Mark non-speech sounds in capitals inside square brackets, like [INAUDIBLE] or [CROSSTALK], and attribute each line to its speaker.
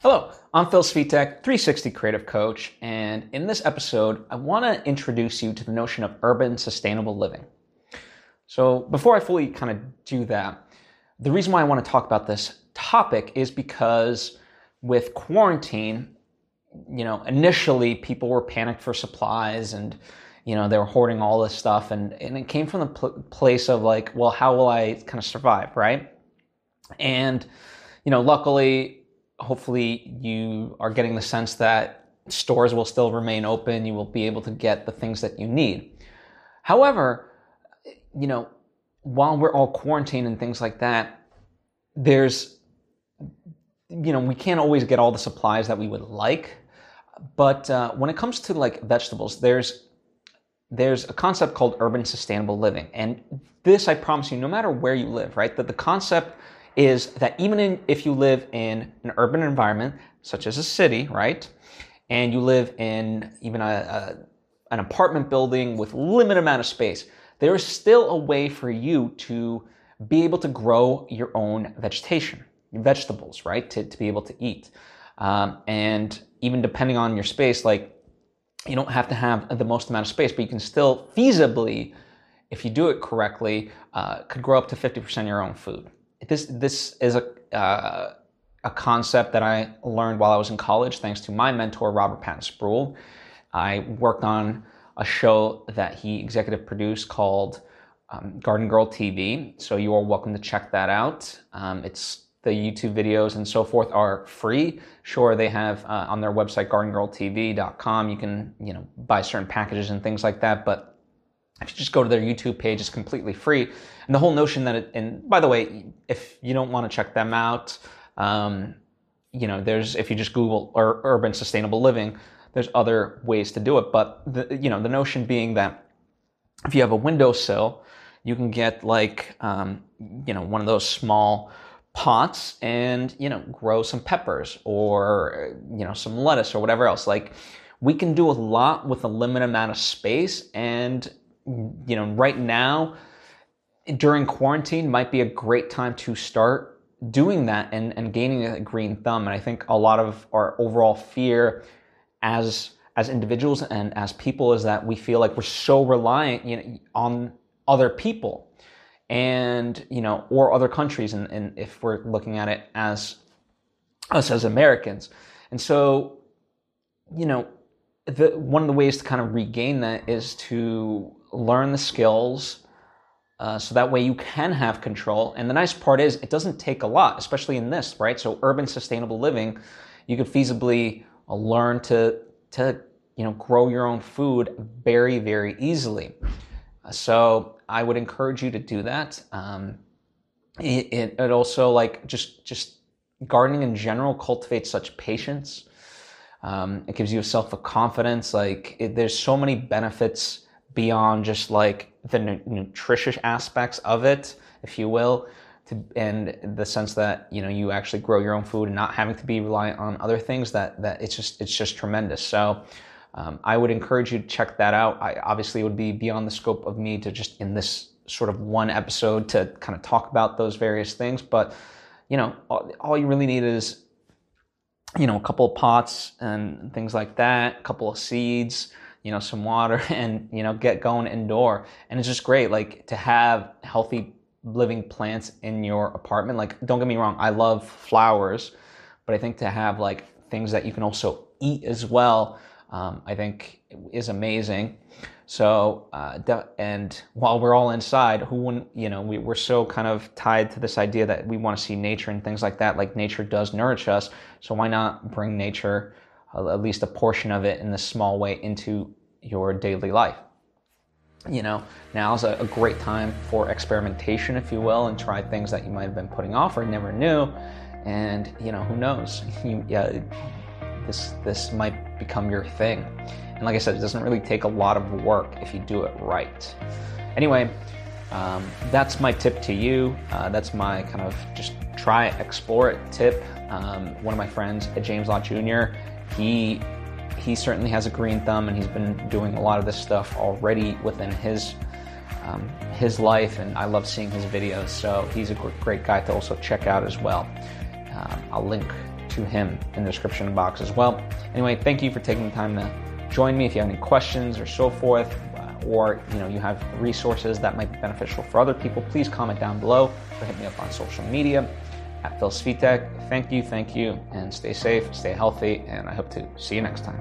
Speaker 1: Hello, I'm Phil Svitek, 360 Creative Coach, and in this episode, I want to introduce you to the notion of urban sustainable living. So, before I fully kind of do that, the reason why I want to talk about this topic is because with quarantine, you know, initially people were panicked for supplies and, you know, they were hoarding all this stuff, and, and it came from the pl- place of like, well, how will I kind of survive, right? And, you know, luckily, hopefully you are getting the sense that stores will still remain open. You will be able to get the things that you need. However, you know, while we're all quarantined and things like that, there's, you know, we can't always get all the supplies that we would like. But uh, when it comes to like vegetables, there's there's a concept called urban sustainable living, and this I promise you, no matter where you live, right, that the concept is that even in, if you live in an urban environment, such as a city, right, and you live in even a, a, an apartment building with limited amount of space, there is still a way for you to be able to grow your own vegetation, vegetables, right, to, to be able to eat. Um, and even depending on your space, like you don't have to have the most amount of space, but you can still feasibly, if you do it correctly, uh, could grow up to 50% of your own food this this is a uh, a concept that I learned while I was in college, thanks to my mentor Robert Patton Spruill. I worked on a show that he executive produced called um, Garden Girl TV. So you are welcome to check that out. Um, it's the YouTube videos and so forth are free. Sure, they have uh, on their website gardengirltv.com. You can you know buy certain packages and things like that, but if you just go to their YouTube page, it's completely free. And the whole notion that it, and by the way, if you don't want to check them out, um, you know, there's, if you just Google or urban sustainable living, there's other ways to do it. But the, you know, the notion being that if you have a windowsill, you can get like, um, you know, one of those small pots and, you know, grow some peppers or, you know, some lettuce or whatever else. Like, we can do a lot with a limited amount of space and you know, right now during quarantine might be a great time to start doing that and, and gaining a green thumb. And I think a lot of our overall fear as as individuals and as people is that we feel like we're so reliant you know, on other people and you know or other countries and, and if we're looking at it as us as Americans. And so, you know, the, one of the ways to kind of regain that is to learn the skills uh, so that way you can have control. And the nice part is it doesn't take a lot, especially in this, right? So urban sustainable living, you could feasibly uh, learn to to you know grow your own food very very easily. Uh, so I would encourage you to do that. Um, it, it, it also like just just gardening in general cultivates such patience. Um, it gives you a self of confidence. Like it, there's so many benefits beyond just like the nu- nutritious aspects of it, if you will, to, and the sense that you know you actually grow your own food and not having to be reliant on other things. That that it's just it's just tremendous. So. Um, I would encourage you to check that out. I obviously it would be beyond the scope of me to just in this sort of one episode to kind of talk about those various things, but you know, all, all you really need is you know a couple of pots and things like that, a couple of seeds, you know, some water [LAUGHS] and, you know, get going indoor. And it's just great, like to have healthy living plants in your apartment. Like, don't get me wrong, I love flowers, but I think to have like things that you can also eat as well, um, I think is amazing. So, uh, and while we're all inside, who wouldn't, you know, we, we're so kind of tied to this idea that we want to see nature and things like that. Like nature does nourish us. So why not bring nature at least a portion of it in this small way into your daily life. You know, now is a, a, great time for experimentation, if you will, and try things that you might have been putting off or never knew. And you know, who knows? [LAUGHS] You, yeah, this this might become your thing. And like I said, it doesn't really take a lot of work if you do it right. Anyway, um, that's my tip to you. Uh, that's my kind of just try explore it tip. Um, one of my friends, James Lott Jr., he he certainly has a green thumb and he's been doing a lot of this stuff already within his um, his life and I love seeing his videos so he's a great guy to also check out as well um, I'll link to him in the description box as well. Anyway, thank you for taking the time to join me. If you have any questions or so forth, uh, or you know you have resources that might be beneficial for other people, please comment down below or hit me up on social media at Phil Svitek. Thank you, thank you, and stay safe, stay healthy, and I hope to see you next time.